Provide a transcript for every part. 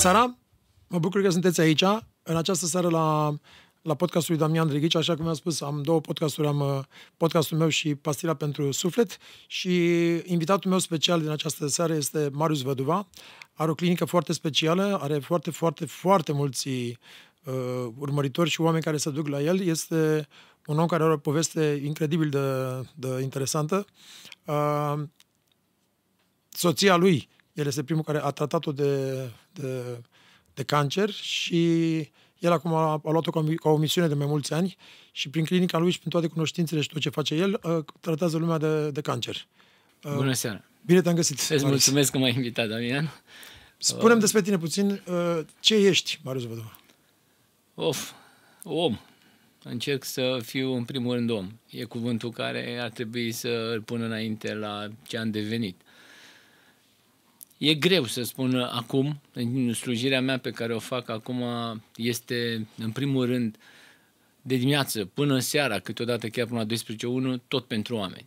seara! Mă bucur că sunteți aici. În această seară la, la podcastul lui Damian Drighici, așa cum am spus, am două podcasturi, am uh, podcastul meu și Pastila pentru Suflet și invitatul meu special din această seară este Marius Văduva. Are o clinică foarte specială, are foarte, foarte, foarte mulți uh, urmăritori și oameni care se duc la el. Este un om care are o poveste incredibil de, de interesantă. Uh, soția lui, el este primul care a tratat-o de, de, de cancer și el acum a, a luat-o ca, ca o misiune de mai mulți ani și prin clinica lui și prin toate cunoștințele și tot ce face el, uh, tratează lumea de, de cancer. Uh, Bună seara! Bine te-am găsit, Îți mulțumesc că m-ai invitat, Damian. Spunem uh, despre tine puțin uh, ce ești, Marius Vădova. Of, om. Încerc să fiu în primul rând om. E cuvântul care ar trebui să îl pun înainte la ce am devenit. E greu să spun acum, în slujirea mea pe care o fac acum este, în primul rând, de dimineață până seara, câteodată chiar până la 12.1, tot pentru oameni.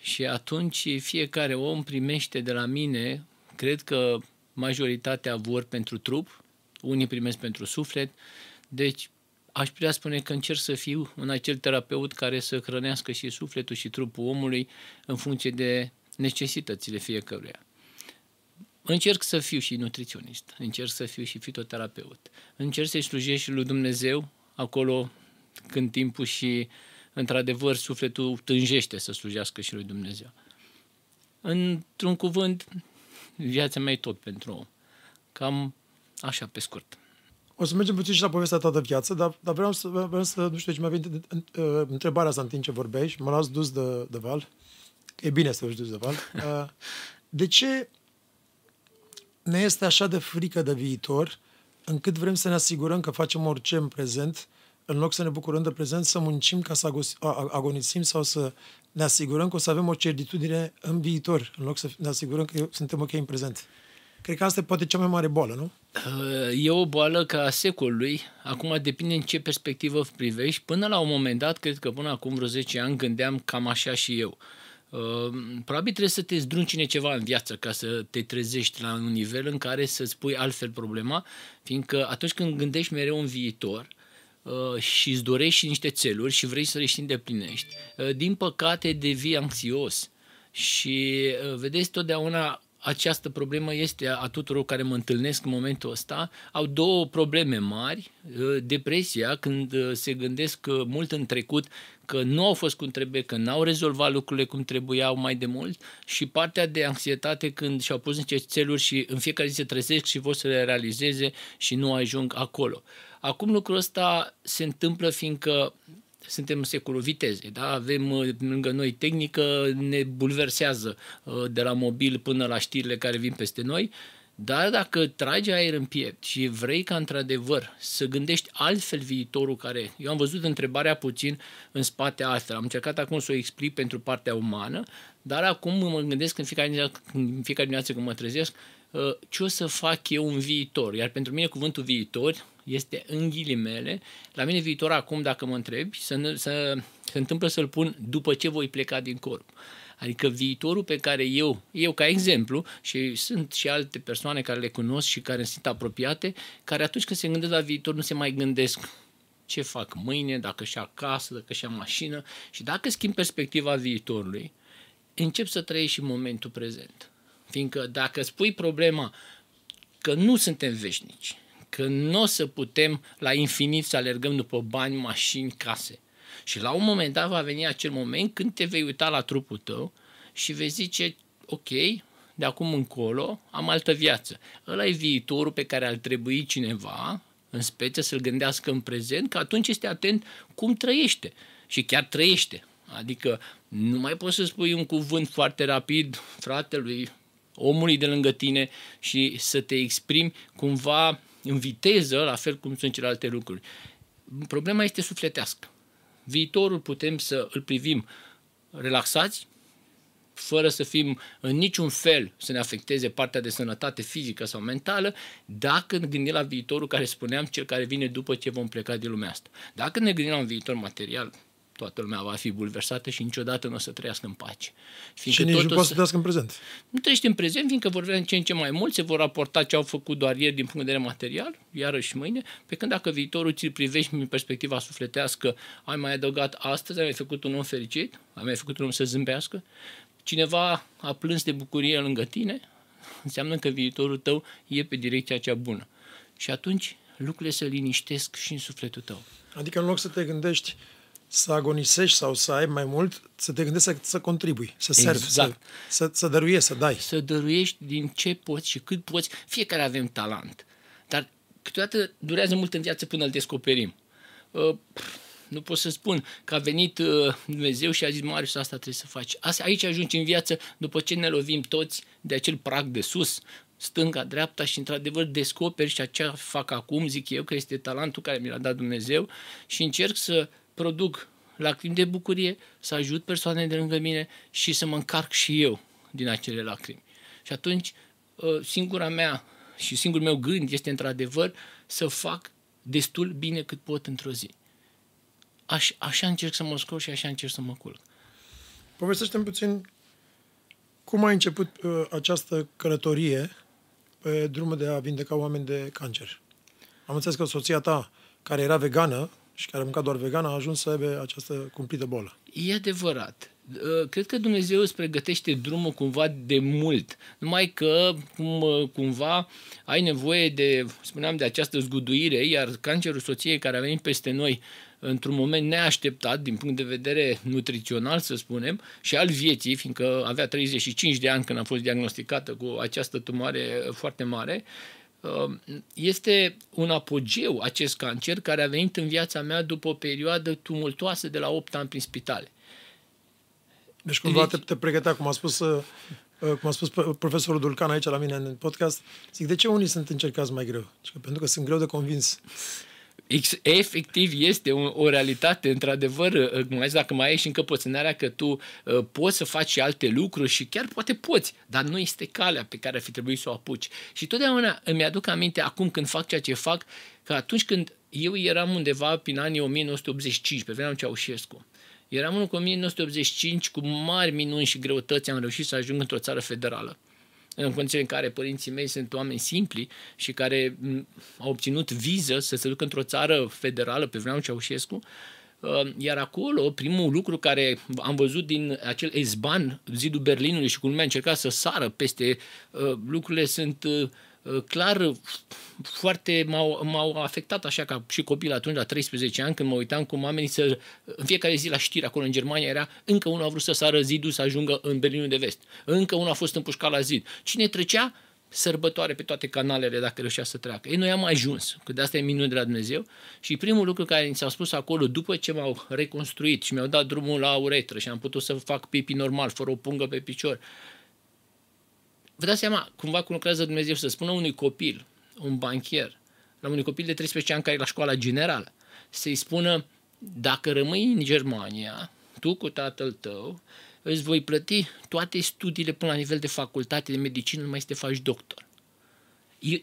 Și atunci fiecare om primește de la mine, cred că majoritatea vor pentru trup, unii primesc pentru suflet, deci aș putea spune că încerc să fiu un acel terapeut care să hrănească și sufletul și trupul omului în funcție de necesitățile fiecăruia. Încerc să fiu și nutriționist, încerc să fiu și fitoterapeut, încerc să-i slujesc și lui Dumnezeu acolo când timpul și, într-adevăr, sufletul tânjește să slujească și lui Dumnezeu. Într-un cuvânt, viața mea e tot pentru om. Cam așa, pe scurt. O să mergem puțin și la povestea ta de viață, dar, dar vreau, să, vreau să, nu știu, ce mi-a venit uh, întrebarea asta în timp ce vorbeai și mă las dus de, de val. E bine să dus de val. Uh, de ce ne este așa de frică de viitor, încât vrem să ne asigurăm că facem orice în prezent, în loc să ne bucurăm de prezent, să muncim ca să agonisim sau să ne asigurăm că o să avem o certitudine în viitor, în loc să ne asigurăm că suntem ok în prezent. Cred că asta e poate cea mai mare boală, nu? E o boală ca a secolului. Acum depinde în ce perspectivă privești. Până la un moment dat, cred că până acum vreo 10 ani, gândeam cam așa și eu. Ehm, probabil trebuie să te zdruncine ceva în viață ca să te trezești la un nivel în care să-ți pui altfel problema, fiindcă atunci când gândești mereu în viitor uh, și îți dorești niște țeluri și vrei să le și îndeplinești, uh, din păcate devii anxios. Și uh, vedeți totdeauna această problemă este a tuturor care mă întâlnesc în momentul ăsta, au două probleme mari. Depresia, când se gândesc mult în trecut că nu au fost cum trebuie, că n-au rezolvat lucrurile cum trebuiau mai de mult și partea de anxietate când și-au pus niște țeluri și în fiecare zi se trezesc și vor să le realizeze și nu ajung acolo. Acum lucrul ăsta se întâmplă fiindcă suntem în secolul vitezei, da? avem uh, lângă noi tehnică, ne bulversează uh, de la mobil până la știrile care vin peste noi, dar dacă tragi aer în piept și vrei ca într-adevăr să gândești altfel viitorul care... Eu am văzut întrebarea puțin în spate altfel. Am încercat acum să o explic pentru partea umană, dar acum mă gândesc în fiecare, în fiecare dimineață când mă trezesc uh, ce o să fac eu în viitor. Iar pentru mine cuvântul viitor este în ghilimele. La mine viitor acum, dacă mă întrebi, să, să se întâmplă să-l pun după ce voi pleca din corp. Adică viitorul pe care eu, eu ca exemplu, și sunt și alte persoane care le cunosc și care sunt apropiate, care atunci când se gândesc la viitor nu se mai gândesc ce fac mâine, dacă și acasă, dacă și mașină și dacă schimb perspectiva viitorului, încep să trăiești și momentul prezent. Fiindcă dacă spui problema că nu suntem veșnici, că nu o să putem la infinit să alergăm după bani, mașini, case, și la un moment dat va veni acel moment când te vei uita la trupul tău și vei zice, ok, de acum încolo am altă viață. Ăla e viitorul pe care ar trebui cineva, în speță, să-l gândească în prezent, că atunci este atent cum trăiește. Și chiar trăiește. Adică nu mai poți să spui un cuvânt foarte rapid fratelui, omului de lângă tine și să te exprimi cumva în viteză, la fel cum sunt celelalte lucruri. Problema este sufletească viitorul putem să îl privim relaxați, fără să fim în niciun fel să ne afecteze partea de sănătate fizică sau mentală, dacă ne gândim la viitorul care spuneam, cel care vine după ce vom pleca din lumea asta. Dacă ne gândim la un viitor material, toată lumea va fi bulversată și niciodată nu o să trăiască în pace. Fiindcă și nici nu poate să trăiască în prezent. Nu trăiește în prezent, fiindcă vor vrea în ce în ce mai mult, se vor raporta ce au făcut doar ieri din punct de vedere material, iarăși mâine, pe când dacă viitorul ți-l privești din perspectiva sufletească, ai mai adăugat astăzi, ai mai făcut un om fericit, ai mai făcut un om să zâmbească, cineva a plâns de bucurie lângă tine, înseamnă că viitorul tău e pe direcția cea bună. Și atunci lucrurile se liniștesc și în sufletul tău. Adică în loc să te gândești să agonisești sau să ai mai mult, să te gândești să, să contribui, să servi, exact. să, să, să dăruiești, să dai. Să dăruiești din ce poți și cât poți. Fiecare avem talent, dar câteodată durează mult în viață până îl descoperim. Uh, nu pot să spun că a venit uh, Dumnezeu și a zis, Marius, asta trebuie să faci. Asta, aici ajungi în viață după ce ne lovim toți de acel prag de sus, stânga, dreapta și într-adevăr descoperi și ce fac acum, zic eu, că este talentul care mi l-a dat Dumnezeu și încerc să produc lacrimi de bucurie, să ajut persoanele de lângă mine și să mă încarc și eu din acele lacrimi. Și atunci, ă, singura mea și singurul meu gând este într-adevăr să fac destul bine cât pot într-o zi. Aș, așa încerc să mă scol și așa încerc să mă culc. Povestește-mi puțin cum ai început uh, această călătorie pe drumul de a vindeca oameni de cancer. Am înțeles că soția ta, care era vegană, și care a mâncat doar vegan, a ajuns să aibă această cumplită bolă. E adevărat. Uh, cred că Dumnezeu îți pregătește drumul cumva de mult. Numai că cum, uh, cumva ai nevoie de, spuneam, de această zguduire, iar cancerul soției care a venit peste noi într-un moment neașteptat din punct de vedere nutrițional, să spunem, și al vieții, fiindcă avea 35 de ani când a fost diagnosticată cu această tumoare foarte mare, Uh, este un apogeu acest cancer care a venit în viața mea după o perioadă tumultoasă de la 8 ani prin spitale. Deci cumva te, te pregătea, cum a spus uh, uh, cum a spus profesorul Dulcan aici la mine în podcast, zic, de ce unii sunt încercați mai greu? Pentru că sunt greu de convins efectiv este o, o realitate, într-adevăr, uh, mai ales dacă mai ai și încăpățânarea că tu uh, poți să faci și alte lucruri și chiar poate poți, dar nu este calea pe care ar fi trebuit să o apuci. Și totdeauna îmi aduc aminte acum când fac ceea ce fac, că atunci când eu eram undeva prin anii 1985, pe vremea Ceaușescu, eram în 1985 cu mari minuni și greutăți am reușit să ajung într-o țară federală în condiții în care părinții mei sunt oameni simpli și care au obținut viză să se ducă într-o țară federală pe vremea Ceaușescu, uh, iar acolo, primul lucru care am văzut din acel ezban, zidul Berlinului și cum lumea încerca să sară peste uh, lucrurile sunt uh, Uh, clar foarte m-au, m-au afectat așa ca și copil atunci la 13 ani când mă uitam cum oamenii să, în fiecare zi la știri acolo în Germania era încă unul a vrut să sară zidul să ajungă în Berlinul de Vest, încă unul a fost împușcat la zid. Cine trecea sărbătoare pe toate canalele dacă reușea să treacă. Ei, noi am ajuns, că de asta e minunat de la Dumnezeu și primul lucru care mi s-a spus acolo, după ce m-au reconstruit și mi-au dat drumul la uretră și am putut să fac pipi normal, fără o pungă pe picior, Vă dați seama, cumva cum lucrează Dumnezeu să spună unui copil, un banchier, la unui copil de 13 ani care e la școala generală, să-i spună, dacă rămâi în Germania, tu cu tatăl tău, îți voi plăti toate studiile până la nivel de facultate de medicină, numai să te faci doctor. E,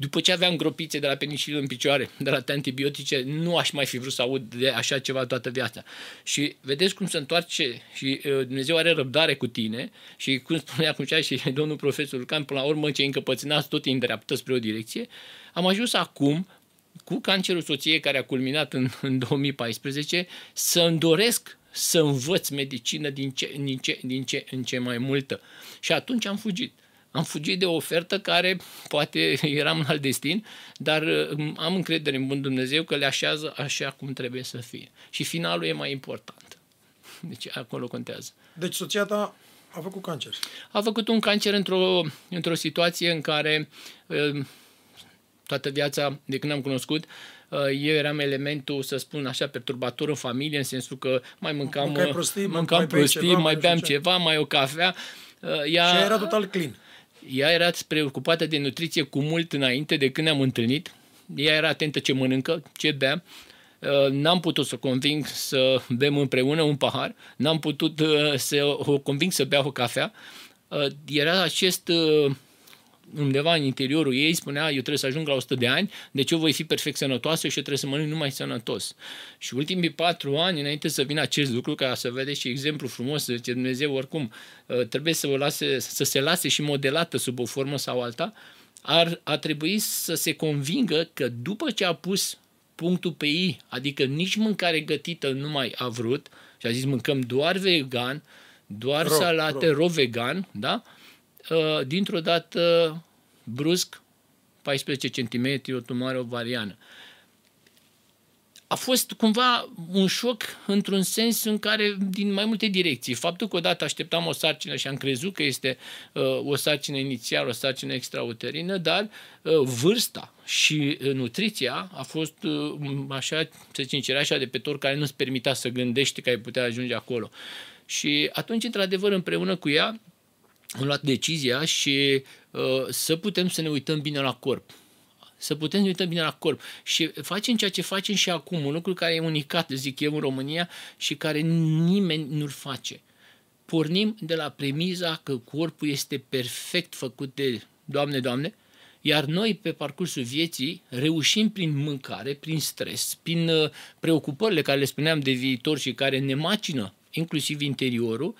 după ce aveam gropițe de la penicilin în picioare, de la antibiotice, nu aș mai fi vrut să aud de așa ceva toată viața. Și vedeți cum se întoarce și uh, Dumnezeu are răbdare cu tine și cum spunea cum și domnul profesor Can, până la urmă ce încăpățânați tot îndreaptă spre o direcție, am ajuns acum cu cancerul soției care a culminat în, în 2014 să îmi doresc să învăț medicină din ce, din ce, din ce în ce mai multă. Și atunci am fugit am fugit de o ofertă care poate eram în alt destin, dar um, am încredere în Bun Dumnezeu că le așează așa cum trebuie să fie. Și finalul e mai important. Deci acolo contează. Deci soția ta a făcut cancer. A făcut un cancer într-o, într-o situație în care um, toată viața, de când am cunoscut, uh, eu eram elementul, să spun așa, perturbator în familie, în sensul că mai mâncam, prostii, mâncam mai, prostii, ceva, mai beam ceva, mai o cafea. Uh, ea, și era total clean ea era preocupată de nutriție cu mult înainte de când ne-am întâlnit. Ea era atentă ce mănâncă, ce bea. Uh, n-am putut să o conving să bem împreună un pahar, n-am putut uh, să o conving să bea o cafea. Uh, era acest undeva în interiorul ei spunea eu trebuie să ajung la 100 de ani, deci eu voi fi perfect sănătoasă și eu trebuie să mănânc numai sănătos. Și ultimii patru ani, înainte să vină acest lucru, ca să vedeți și exemplu frumos, zice Dumnezeu oricum uh, trebuie să, o lase, să se lase și modelată sub o formă sau alta, ar, a trebuit să se convingă că după ce a pus punctul pe I, adică nici mâncare gătită nu mai a vrut, și a zis mâncăm doar vegan, doar ro, salate, ro. ro vegan, da? Uh, dintr-o dată, brusc, 14 cm, o tumoare ovariană. A fost cumva un șoc într-un sens în care, din mai multe direcții. Faptul că odată așteptam o sarcină și am crezut că este uh, o sarcină inițială, o sarcină extrauterină, dar uh, vârsta și uh, nutriția a fost uh, așa, să zicem, așa de pe tor care nu-ți permita să gândești că ai putea ajunge acolo. Și atunci, într-adevăr, împreună cu ea, am luat decizia și uh, să putem să ne uităm bine la corp. Să putem să ne uităm bine la corp. Și facem ceea ce facem și acum, un lucru care e unicat, zic eu, în România și care nimeni nu-l face. Pornim de la premiza că corpul este perfect făcut de Doamne, Doamne, iar noi, pe parcursul vieții, reușim prin mâncare, prin stres, prin uh, preocupările care le spuneam de viitor și care ne macină inclusiv interiorul,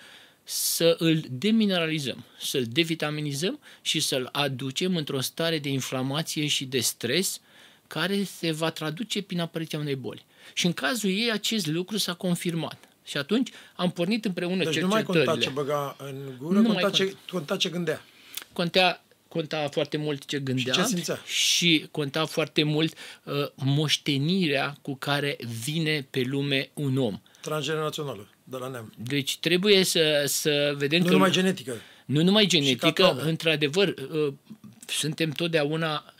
să îl demineralizăm, să-l devitaminizăm și să-l aducem într-o stare de inflamație și de stres care se va traduce prin apariția unei boli. Și în cazul ei acest lucru s-a confirmat. Și atunci am pornit împreună deci cercetările. nu mai conta ce băga în gură, nu conta, ce, conta ce gândea. Contea conta foarte mult ce gândea și, ce simțea? și conta foarte mult uh, moștenirea cu care vine pe lume un om. Transgenerațională, de la neam. Deci trebuie să, să vedem nu că... Nu numai genetică. Nu numai genetică, într-adevăr, uh, suntem totdeauna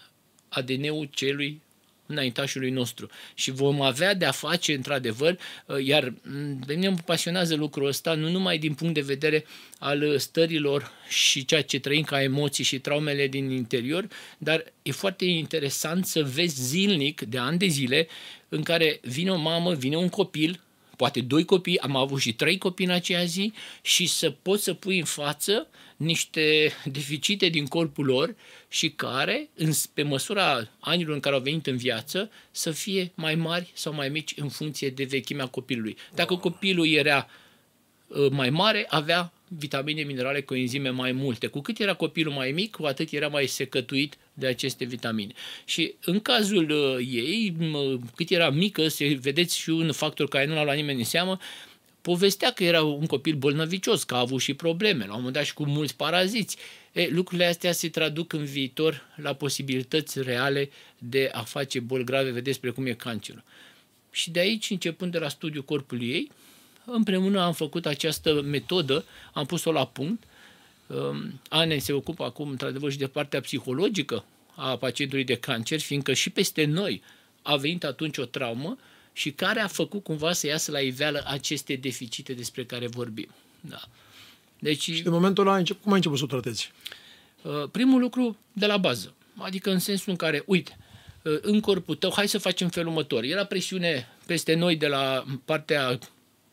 ADN-ul celui înaintașului nostru. Și vom avea de-a face, într-adevăr, uh, iar mm, pe mine mă pasionează lucrul ăsta, nu numai din punct de vedere al stărilor și ceea ce trăim ca emoții și traumele din interior, dar e foarte interesant să vezi zilnic, de ani de zile, în care vine o mamă, vine un copil, poate doi copii, am avut și trei copii în aceea zi și să poți să pui în față niște deficite din corpul lor și care, în, pe măsura anilor în care au venit în viață, să fie mai mari sau mai mici în funcție de vechimea copilului. Dacă copilul era ă, mai mare, avea vitamine, minerale, coenzime mai multe. Cu cât era copilul mai mic, cu atât era mai secătuit de aceste vitamine. Și în cazul uh, ei, cât era mică, se vedeți și un factor care nu l-a luat nimeni în seamă, povestea că era un copil bolnăvicios, că a avut și probleme, la un moment dat și cu mulți paraziți. E, lucrurile astea se traduc în viitor la posibilități reale de a face boli grave, vedeți precum e cancerul. Și de aici, începând de la studiul corpului ei, împreună am făcut această metodă, am pus-o la punct. Um, Ane se ocupă acum, într-adevăr, și de partea psihologică a pacientului de cancer, fiindcă și peste noi a venit atunci o traumă și care a făcut cumva să iasă la iveală aceste deficite despre care vorbim. Da. Deci, și de momentul ăla, cum ai început să o tratezi? Uh, primul lucru de la bază, adică în sensul în care, uite, uh, în corpul tău, hai să facem felul următor. Era presiune peste noi de la partea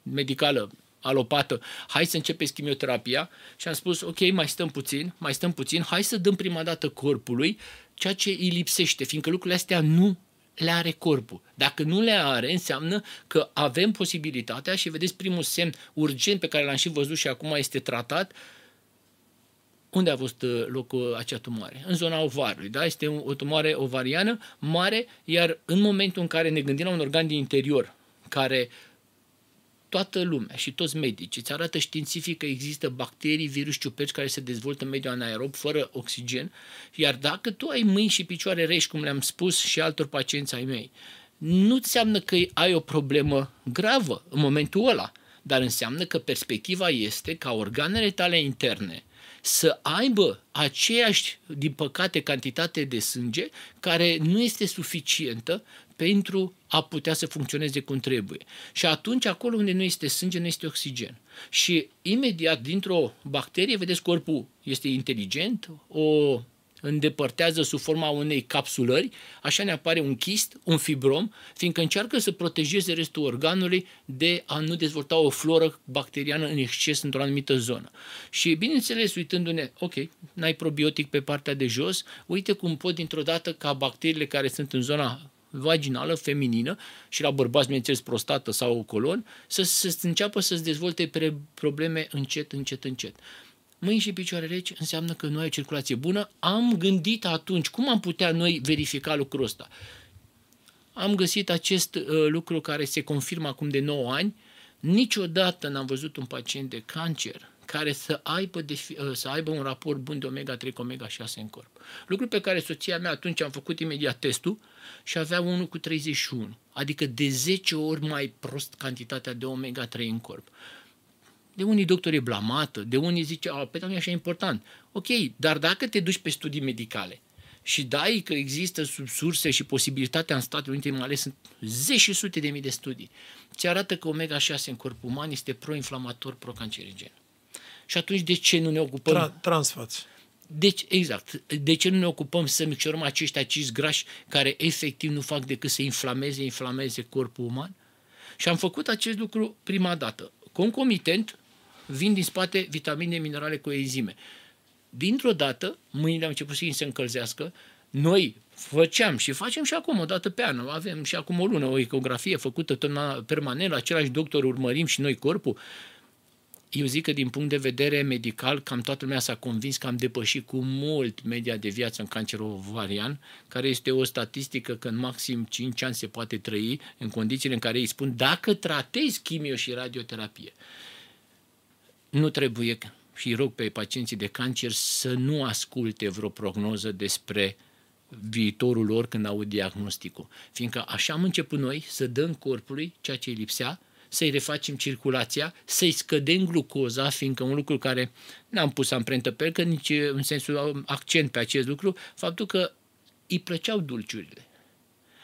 medicală alopată, hai să începeți chimioterapia și am spus, ok, mai stăm puțin, mai stăm puțin, hai să dăm prima dată corpului ceea ce îi lipsește, fiindcă lucrurile astea nu le are corpul. Dacă nu le are, înseamnă că avem posibilitatea și vedeți primul semn urgent pe care l-am și văzut și acum este tratat, unde a fost uh, locul acea tumoare? În zona ovarului, da? Este o tumoare ovariană mare, iar în momentul în care ne gândim la un organ din interior care toată lumea și toți medicii. Îți arată științific că există bacterii, virus, ciuperci care se dezvoltă în mediul anaerob fără oxigen, iar dacă tu ai mâini și picioare reși, cum le-am spus și altor pacienți ai mei, nu înseamnă că ai o problemă gravă în momentul ăla, dar înseamnă că perspectiva este ca organele tale interne să aibă aceeași, din păcate, cantitate de sânge care nu este suficientă pentru a putea să funcționeze cum trebuie. Și atunci, acolo unde nu este sânge, nu este oxigen. Și imediat, dintr-o bacterie, vedeți, corpul este inteligent, o îndepărtează sub forma unei capsulări, așa ne apare un chist, un fibrom, fiindcă încearcă să protejeze restul organului de a nu dezvolta o floră bacteriană în exces într-o anumită zonă. Și bineînțeles, uitându-ne, ok, n-ai probiotic pe partea de jos, uite cum pot dintr-o dată ca bacteriile care sunt în zona vaginală, feminină, și la bărbați, bineînțeles, prostată sau colon, să, să înceapă să-ți dezvolte probleme încet, încet, încet. Mâini și picioare reci înseamnă că nu ai o circulație bună. Am gândit atunci, cum am putea noi verifica lucrul ăsta? Am găsit acest uh, lucru care se confirmă acum de 9 ani. Niciodată n-am văzut un pacient de cancer care să aibă, de, uh, să aibă un raport bun de omega-3 cu omega-6 în corp. Lucru pe care soția mea atunci am făcut imediat testul și avea 1 cu 31, adică de 10 ori mai prost cantitatea de omega-3 în corp. De unii doctori e blamată, de unii zice, a, pe nu e așa important. Ok, dar dacă te duci pe studii medicale și dai că există surse și posibilitatea în Statele Unite, mai ales sunt zeci și sute de mii de studii, ți arată că omega-6 în corpul uman este proinflamator, procancerigen. Și atunci de ce nu ne ocupăm... Tra- transfați. Deci, exact. De ce nu ne ocupăm să micșorăm acești acizi grași care efectiv nu fac decât să inflameze, inflameze corpul uman? Și am făcut acest lucru prima dată. Concomitent, vin din spate vitamine, minerale cu enzime. Dintr-o dată, mâinile au început să se încălzească, noi făceam și facem și acum o dată pe an. Avem și acum o lună o ecografie făcută tot permanent, la același doctor urmărim și noi corpul eu zic că din punct de vedere medical, cam toată lumea s-a convins că am depășit cu mult media de viață în cancer ovarian, care este o statistică că în maxim 5 ani se poate trăi în condițiile în care îi spun dacă tratezi chimio și radioterapie. Nu trebuie și rog pe pacienții de cancer să nu asculte vreo prognoză despre viitorul lor când au diagnosticul. Fiindcă așa am început noi să dăm corpului ceea ce îi lipsea, să-i refacem circulația, să-i scădem glucoza, fiindcă un lucru care n-am pus amprentă pe el, că nici în sensul accent pe acest lucru, faptul că îi plăceau dulciurile.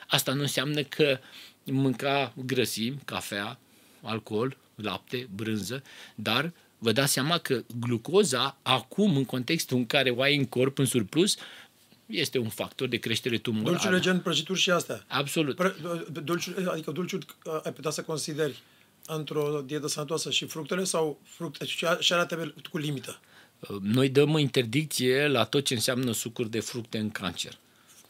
Asta nu înseamnă că mânca grăsimi, cafea, alcool, lapte, brânză, dar vă dați seama că glucoza, acum, în contextul în care o ai în corp în surplus, este un factor de creștere tumorală. Dulciurile gen prăjituri și astea. Absolut. Pre, dulciuri, adică dulciuri ai putea să consideri într-o dietă sănătoasă și fructele sau fructe și arată cu limită? Noi dăm interdicție la tot ce înseamnă sucuri de fructe în cancer.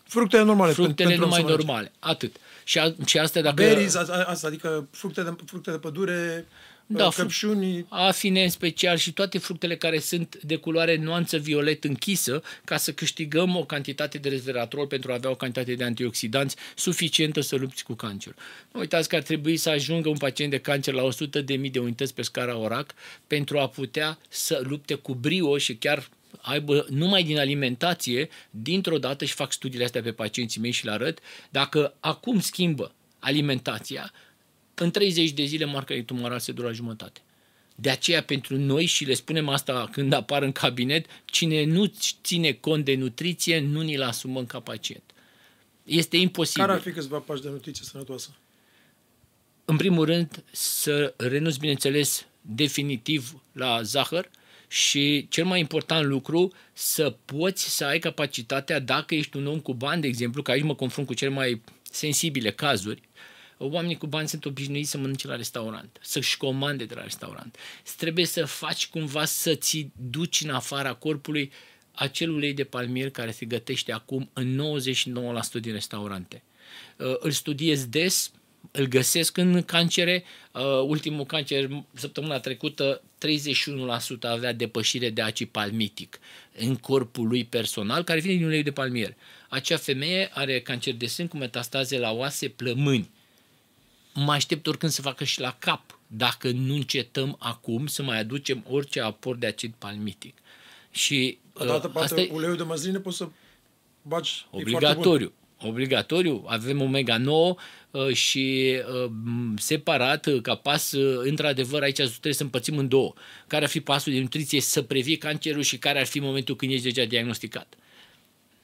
Fructele normale. Fructele pentru numai normale, atât. Și, a, și asta dacă... Berries, asta, adică fructe de, fructe de pădure, da, căpșuni. Afine în special și toate fructele care sunt de culoare nuanță violet închisă ca să câștigăm o cantitate de resveratrol pentru a avea o cantitate de antioxidanți suficientă să lupți cu cancer. Nu uitați că ar trebui să ajungă un pacient de cancer la 100.000 de, de unități pe scara ORAC pentru a putea să lupte cu brio și chiar aibă numai din alimentație, dintr-o dată și fac studiile astea pe pacienții mei și le arăt, dacă acum schimbă alimentația, în 30 de zile marca tumoral se duce la jumătate. De aceea, pentru noi, și le spunem asta când apar în cabinet, cine nu ține cont de nutriție, nu ni-l asumăm ca pacient. Este imposibil. Care ar fi câțiva pași de nutriție sănătoasă? În primul rând, să renunți, bineînțeles, definitiv la zahăr și cel mai important lucru, să poți să ai capacitatea, dacă ești un om cu bani, de exemplu, că aici mă confrunt cu cele mai sensibile cazuri, oamenii cu bani sunt obișnuiți să mănânce la restaurant, să-și comande de la restaurant. Trebuie să faci cumva să ți duci în afara corpului acel ulei de palmier care se gătește acum în 99% din restaurante. Uh, îl studiez des, îl găsesc în cancere. Uh, ultimul cancer, săptămâna trecută, 31% avea depășire de acid palmitic în corpul lui personal, care vine din ulei de palmier. Acea femeie are cancer de sân cu metastaze la oase, plămâni mă aștept oricând să facă și la cap, dacă nu încetăm acum să mai aducem orice aport de acid palmitic. Și Odată uh, asta uleiul de măsline poți să bagi Obligatoriu. Obligatoriu. Avem omega-9 uh, și uh, separat, uh, ca pas, uh, într-adevăr, aici trebuie să împățim în două. Care ar fi pasul de nutriție să previi cancerul și care ar fi momentul când ești deja diagnosticat.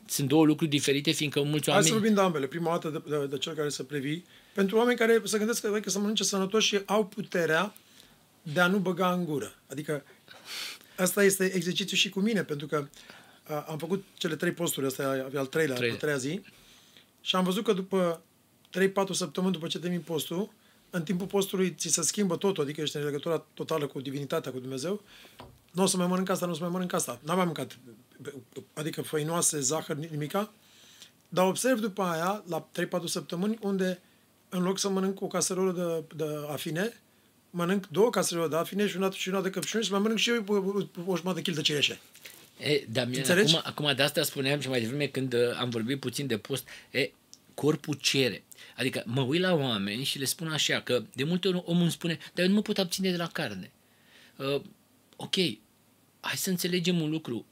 Sunt două lucruri diferite, fiindcă mulți oameni... Hai să vorbim de ambele. Prima dată de, de, de cel care să previi pentru oameni care se gândesc că, că să mănânce sănătos și au puterea de a nu băga în gură. Adică asta este exercițiu și cu mine, pentru că uh, am făcut cele trei posturi, asta e al treilea, Trei. a treia zi, și am văzut că după 3-4 săptămâni după ce termin postul, în timpul postului ți se schimbă totul, adică ești în legătura totală cu divinitatea, cu Dumnezeu, nu o să mai mănânc asta, nu o să mai mănânc asta. N-am mai mâncat, adică făinoase, zahăr, nimica, dar observ după aia, la 3-4 săptămâni, unde în loc să mănânc o caserolă de, de afine, mănânc două caserole de afine și una, și una de căpșuni și mai mănânc și eu o, o, o jumătate de kil de cireșe. E, Damian, Înțelegi? acum, acum de asta spuneam și mai devreme când uh, am vorbit puțin de post, e, corpul cere. Adică mă uit la oameni și le spun așa că de multe ori omul îmi spune, dar eu nu mă pot abține de la carne. Uh, ok, hai să înțelegem un lucru.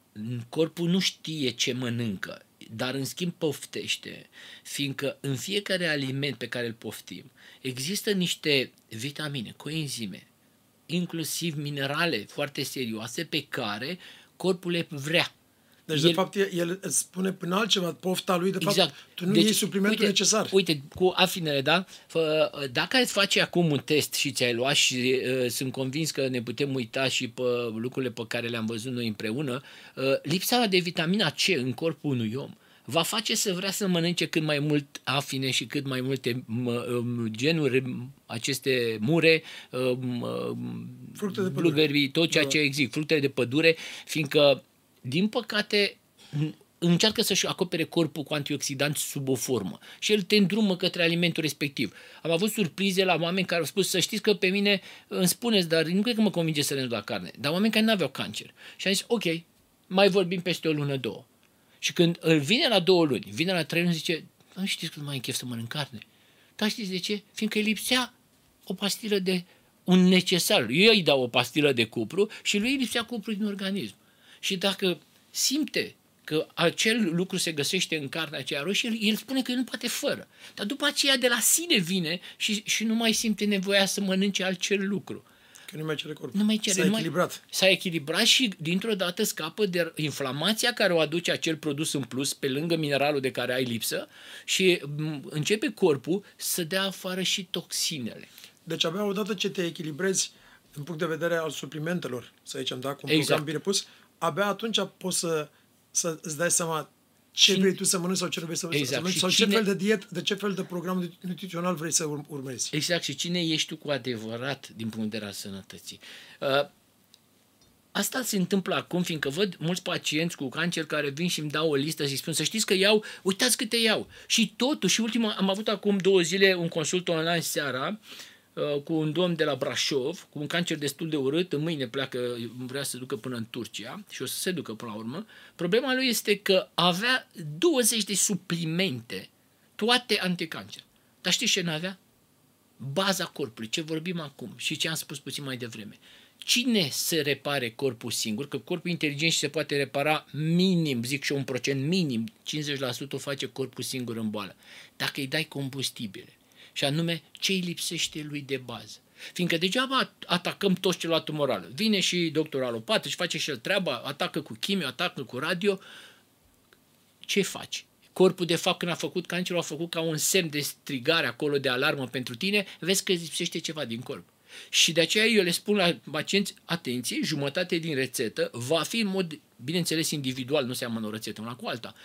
Corpul nu știe ce mănâncă, dar în schimb poftește, fiindcă în fiecare aliment pe care îl poftim există niște vitamine, coenzime, inclusiv minerale foarte serioase pe care corpul le vrea. Deci, el, de fapt, el, el îți spune până altceva, pofta lui, de fapt, Exact. tu nu iei suplimentul uite, necesar. Uite, cu afinele, da? Fă, dacă îți face acum un test și ți-ai luat și uh, sunt convins că ne putem uita și pe lucrurile pe care le-am văzut noi împreună, uh, lipsa de vitamina C în corpul unui om va face să vrea să mănânce cât mai mult afine și cât mai multe mă, um, genuri, aceste mure, um, Fructe de pădure. blueberry, tot ceea Da. ce există, fructe de pădure, fiindcă, din păcate, încearcă să-și acopere corpul cu antioxidanți sub o formă și el te îndrumă către alimentul respectiv. Am avut surprize la oameni care au spus să știți că pe mine îmi spuneți, dar nu cred că mă convinge să renunț la carne, dar oameni care nu aveau cancer. Și am zis, ok, mai vorbim peste o lună, două. Și când îl vine la două luni, vine la trei luni, zice, nu știți că nu mai e chef să mănânc carne. Dar știți de ce? Fiindcă îi lipsea o pastilă de un necesar. Eu îi dau o pastilă de cupru și lui îi lipsea cupru din organism. Și dacă simte că acel lucru se găsește în carnea aceea roșie, el, el spune că el nu poate fără. Dar după aceea de la sine vine și, și nu mai simte nevoia să mănânce acel lucru. Că nu mai cere corpul. Nu mai cere. S-a nu mai- echilibrat. S-a echilibrat și dintr-o dată scapă de inflamația care o aduce acel produs în plus pe lângă mineralul de care ai lipsă și m, începe corpul să dea afară și toxinele. Deci abia odată ce te echilibrezi din punct de vedere al suplimentelor, să zicem, da, cu un Exact. program bine pus, abia atunci poți să, să îți dai seama ce Cine- vrei tu să mănânci sau ce nu vrei să, Exact. să mănânci Și sau cine- ce fel de diet, de ce fel de program nutrițional vrei să ur- urmezi. Exact. Și cine ești tu cu adevărat din punct de vedere al sănătății? Uh, Asta se întâmplă acum, fiindcă văd mulți pacienți cu cancer care vin și îmi dau o listă și spun să știți că iau, uitați câte iau. Și totuși, ultima, am avut acum două zile un consult online seara uh, cu un domn de la Brașov, cu un cancer destul de urât, în mâine pleacă, vrea să se ducă până în Turcia și o să se ducă până la urmă. Problema lui este că avea 20 de suplimente, toate anticancer. Dar știți ce n-avea? baza corpului, ce vorbim acum și ce am spus puțin mai devreme. Cine se repare corpul singur? Că corpul inteligent și se poate repara minim, zic și eu un procent minim, 50% o face corpul singur în boală. Dacă îi dai combustibile. Și anume, ce îi lipsește lui de bază. Fiindcă degeaba atacăm toți celălalt umorală. Vine și doctorul alopat, își face și el treaba, atacă cu chimio, atacă cu radio, ce faci? Corpul, de fapt, când a făcut cancerul, a făcut ca un semn de strigare acolo, de alarmă pentru tine, vezi că îți lipsește ceva din corp. Și de aceea eu le spun la pacienți, atenție, jumătate din rețetă va fi în mod, bineînțeles, individual, nu seamănă o rețetă una cu alta,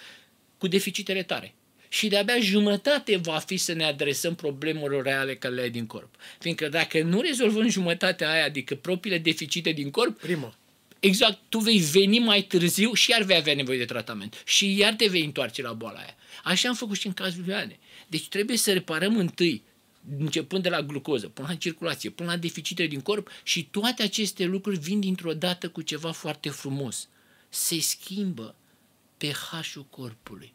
cu deficitele tare. Și de-abia jumătate va fi să ne adresăm problemelor reale care le ai din corp. Fiindcă dacă nu rezolvăm jumătatea aia, adică propriile deficite din corp, Prima. Exact, tu vei veni mai târziu și iar vei avea nevoie de tratament. Și iar te vei întoarce la boala aia. Așa am făcut și în cazul lui Ane. Deci trebuie să reparăm întâi, începând de la glucoză, până la circulație, până la deficitele din corp și toate aceste lucruri vin dintr-o dată cu ceva foarte frumos. Se schimbă pH-ul corpului,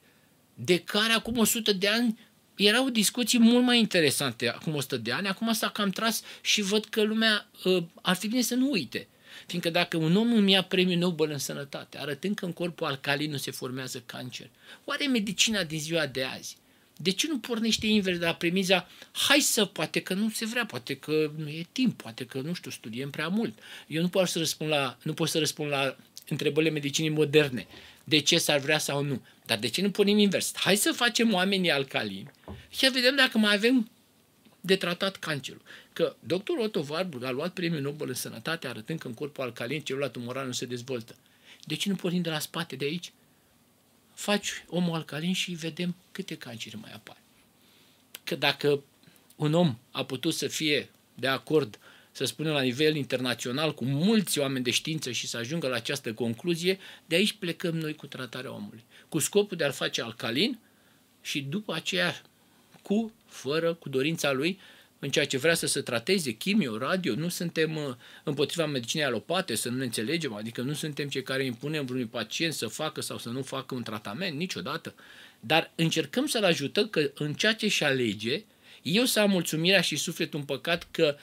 de care acum 100 de ani erau discuții mult mai interesante acum 100 de ani, acum s-a cam tras și văd că lumea uh, ar fi bine să nu uite. Fiindcă dacă un om îmi ia premiul Nobel în sănătate, arătând că în corpul alcalin nu se formează cancer, oare medicina din ziua de azi, de ce nu pornește invers de la premiza, hai să, poate că nu se vrea, poate că nu e timp, poate că, nu știu, studiem prea mult. Eu nu pot să răspund la, nu pot să răspund la întrebările medicinii moderne, de ce s-ar vrea sau nu. Dar de ce nu punem invers? Hai să facem oamenii alcalini și să vedem dacă mai avem de tratat cancerul. Că doctorul Otto Warburg a luat premiul Nobel în sănătate arătând că în corpul alcalin celula tumoral nu se dezvoltă. De ce nu pornim de la spate de aici? faci omul alcalin și vedem câte cancere mai apar. Că dacă un om a putut să fie de acord, să spunem, la nivel internațional, cu mulți oameni de știință și să ajungă la această concluzie, de aici plecăm noi cu tratarea omului. Cu scopul de a-l face alcalin și după aceea cu, fără, cu dorința lui, în ceea ce vrea să se trateze, chimio, radio, nu suntem uh, împotriva medicinei alopate, să nu ne înțelegem, adică nu suntem cei care impunem vreunui pacient să facă sau să nu facă un tratament, niciodată. Dar încercăm să-l ajutăm că în ceea ce și alege, eu să am mulțumirea și sufletul împăcat că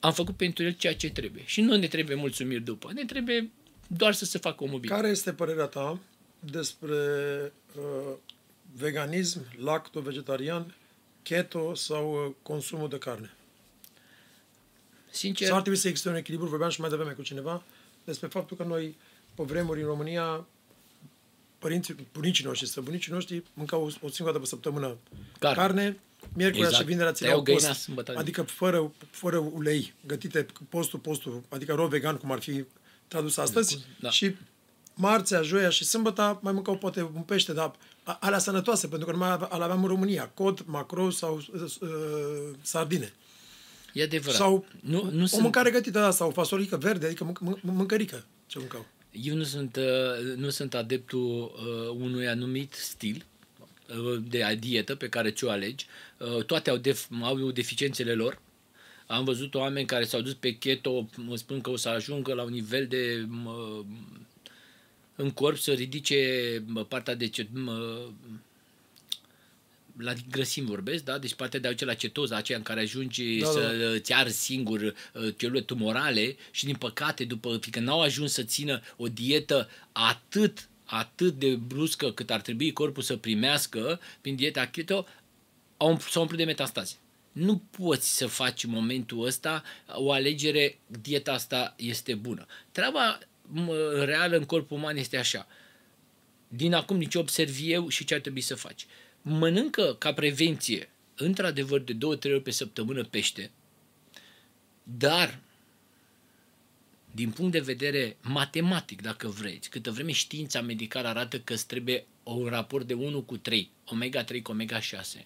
am făcut pentru el ceea ce trebuie. Și nu ne trebuie mulțumiri după, ne trebuie doar să se facă omul bine. Care este părerea ta despre uh, veganism, lacto-vegetarian, keto sau uh, consumul de carne? Sincer, Sau ar trebui să existe un echilibru, vorbeam și mai devreme cu cineva, despre faptul că noi, pe vremuri în România, părinții, bunicii noștri, străbunicii noștri mâncau o, o singură dată pe săptămână Carne. carne, miercurea Exact. și vinerea Tăiau țineau găina post, sâmbătă. adică fără, fără ulei, gătite postul, postul, adică ro vegan, cum ar fi tradus astăzi, Da. și marțea, joia și sâmbătă mai mâncau poate un pește, dar a- alea sănătoase, pentru că numai ale aveam în România, cod, macro sau uh, uh, sardine. e adevărat. Sau nu, nu o sunt, mâncare gătită, da, sau fasolică verde, adică mânc- mânc- mâncărică ce mâncau. Eu nu sunt, uh, nu sunt adeptul uh, unui anumit stil uh, de dietă pe care ți-o alegi. Uh, toate au, def- au deficiențele lor. Am văzut oameni care s-au dus pe keto, mă spun că o să ajungă la un nivel de mă, în corp să ridice mă, partea de ce, mă, la grăsimi vorbesc, da? Deci partea de a duce la cetoză, aceea în care ajungi Da, da, da. să îți arzi singur uh, celule tumorale și din păcate, după fiindcă n-au ajuns să țină o dietă atât atât de bruscă cât ar trebui corpul să primească prin dieta keto, au, s-au umplut de metastaze. Nu poți să faci în momentul ăsta o alegere, dieta asta este bună. Treaba mă, reală în corpul uman este așa. Din acum nici observ eu și ce ar trebui să faci. Mănâncă ca prevenție, într-adevăr, de două, trei ori pe săptămână pește, dar din punct de vedere matematic, dacă vreți, câtă vreme știința medicală arată că îți trebuie un raport de 1 cu 3, omega-3 cu omega-6,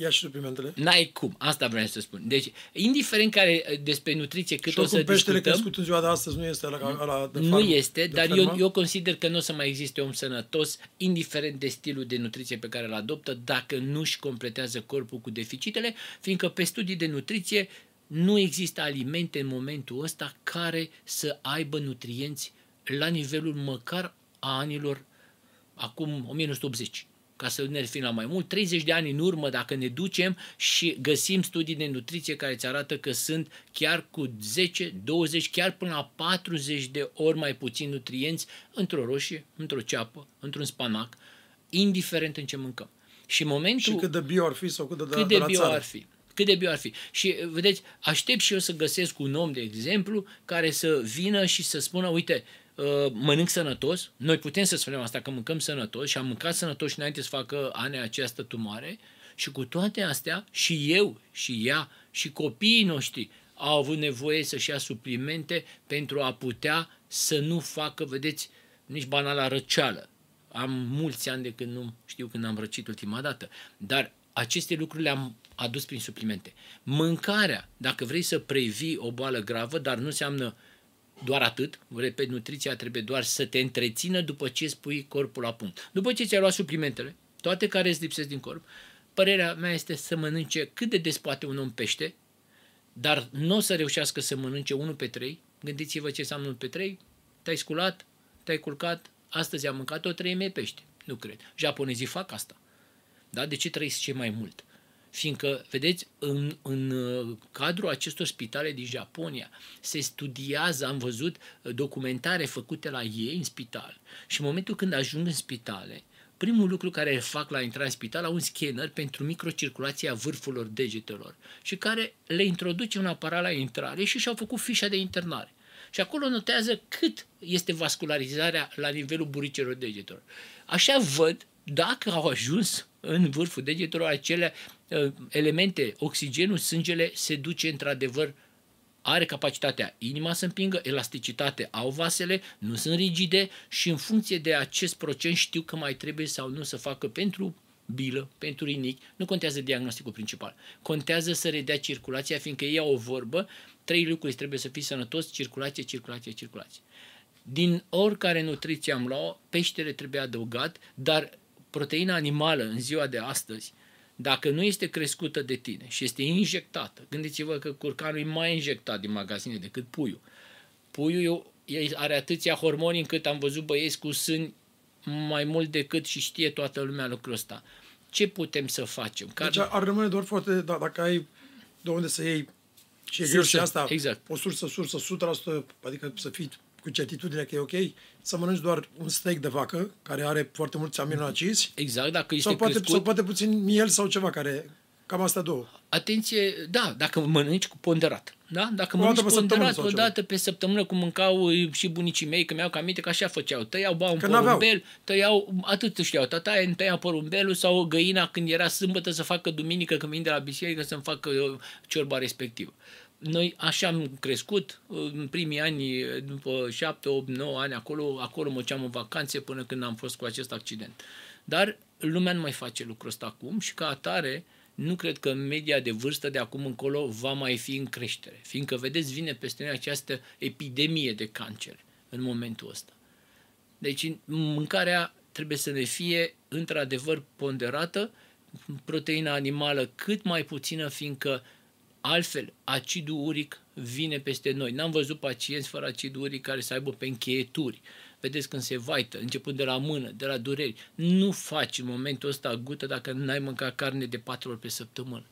Ia și suplimentele. N-ai cum, asta vreau să spun. Deci, indiferent care despre nutriție cât Și o să oricum peștele discutăm, crescut în ziua de astăzi nu este la, la de nu farm, este, de dar fermă. eu, eu consider că nu o să mai existe om sănătos, indiferent de stilul de nutriție pe care îl adoptă, dacă nu își completează corpul cu deficitele, fiindcă pe studii de nutriție nu există alimente în momentul ăsta care să aibă nutrienți la nivelul măcar a anilor acum 1980 ca să ne referim la mai mult, 30 de ani în urmă, dacă ne ducem și găsim studii de nutriție care îți arată că sunt chiar cu 10, 20, chiar până la 40 de ori mai puțin nutrienți într-o roșie, într-o ceapă, într-un spanac, indiferent în ce mâncăm. Și în momentul Și cât de bio ar fi sau cât de, cât de, de la bio țară. ar fi. Cât de bio ar fi. Și, vedeți, aștept și eu să găsesc un om, de exemplu, care să vină și să spună, uite, uh, mănânc sănătos, noi putem să spunem asta, că mâncăm sănătos și am mâncat sănătos și înainte să facă ane această tumoare și cu toate astea, și eu, și ea, și copiii noștri au avut nevoie să-și ia suplimente pentru a putea să nu facă, vedeți, nici banala răceală. Am mulți ani de când nu știu când am răcit ultima dată, dar aceste lucruri le-am adus prin suplimente. Mâncarea, dacă vrei să previi o boală gravă, dar nu înseamnă doar atât, repet, nutriția trebuie doar să te întrețină după ce îți pui corpul la punct. După ce ți-ai luat suplimentele, toate care îți lipsesc din corp, părerea mea este să mănânce cât de des poate un om pește, dar nu o să reușească să mănânce 1 pe 3. Gândiți-vă ce înseamnă 1 pe 3. Te-ai sculat, te-ai culcat, astăzi am mâncat o treime pește. Nu cred. Japonezii fac asta. Da? De ce trăiesc ce mai mult? Fiindcă, vedeți, în, în uh, cadrul acestor spitale din Japonia se studiază, am văzut uh, documentare făcute la ei în spital și în momentul când ajung în spitale, primul lucru care îl fac la intrarea în spital au un scanner pentru microcirculația vârfurilor degetelor și care le introduce un aparat la intrare și și-au făcut fișa de internare. Și acolo notează cât este vascularizarea la nivelul buricelor degetelor. Așa văd dacă au ajuns în vârful degetelor acele uh, elemente, oxigenul, sângele se duce într-adevăr are capacitatea inima să împingă, elasticitate au vasele, nu sunt rigide și în funcție de acest procent știu că mai trebuie sau nu să facă pentru bilă, pentru rinichi, nu contează diagnosticul principal. Contează să redea circulația, fiindcă ei au o vorbă, trei lucruri trebuie să fii sănătos, circulație, circulație, circulație. Din oricare nutriție am luat, peștele trebuie adăugat, dar proteina animală în ziua de astăzi, dacă nu este crescută de tine și este injectată, gândiți-vă că curcanul e mai injectat din magazine decât puiul. Puiul are atâția hormoni încât am văzut băieți cu sâni mai mult decât și știe toată lumea lucrul ăsta. Ce putem să facem? Care... Deci ar rămâne doar foarte, da, dacă ai de unde să iei și e greu și asta, exact. o sursă, sursă, 100%, adică să fii cu certitudine că e ok, să mănânci doar un steak de vacă, care are foarte mulți aminoacizi. Exact, dacă este sau poate, crescut... sau poate puțin miel sau ceva care... Cam asta două. Atenție, da, dacă mănânci cu ponderat. Da? Dacă o mănânci ponderat o dată pe săptămână, cum mâncau și bunicii mei, că mi-au aminte că așa făceau. Tăiau, bau un porumbel, tăiau, atât știau, tataie, tăia porumbelul sau găina când era sâmbătă să facă duminică când vin de la biserică să-mi facă ciorba respectivă. Noi așa am crescut în primii ani, după 7, 8, 9 ani, acolo, acolo mă ceam în vacanțe până când am fost cu acest accident. Dar lumea nu mai face lucrul ăsta acum și ca atare nu cred că media de vârstă de acum încolo va mai fi în creștere, fiindcă, vedeți, vine peste noi această epidemie de cancer în momentul ăsta. Deci mâncarea trebuie să ne fie într-adevăr ponderată, proteina animală cât mai puțină, fiindcă Altfel, acidul uric vine peste noi. N-am văzut pacienți fără acid uric care să aibă pe încheieturi. Vedeți când se vaită, începând de la mână, de la dureri. Nu faci în momentul ăsta gută dacă n-ai mâncat carne de patru ori pe săptămână.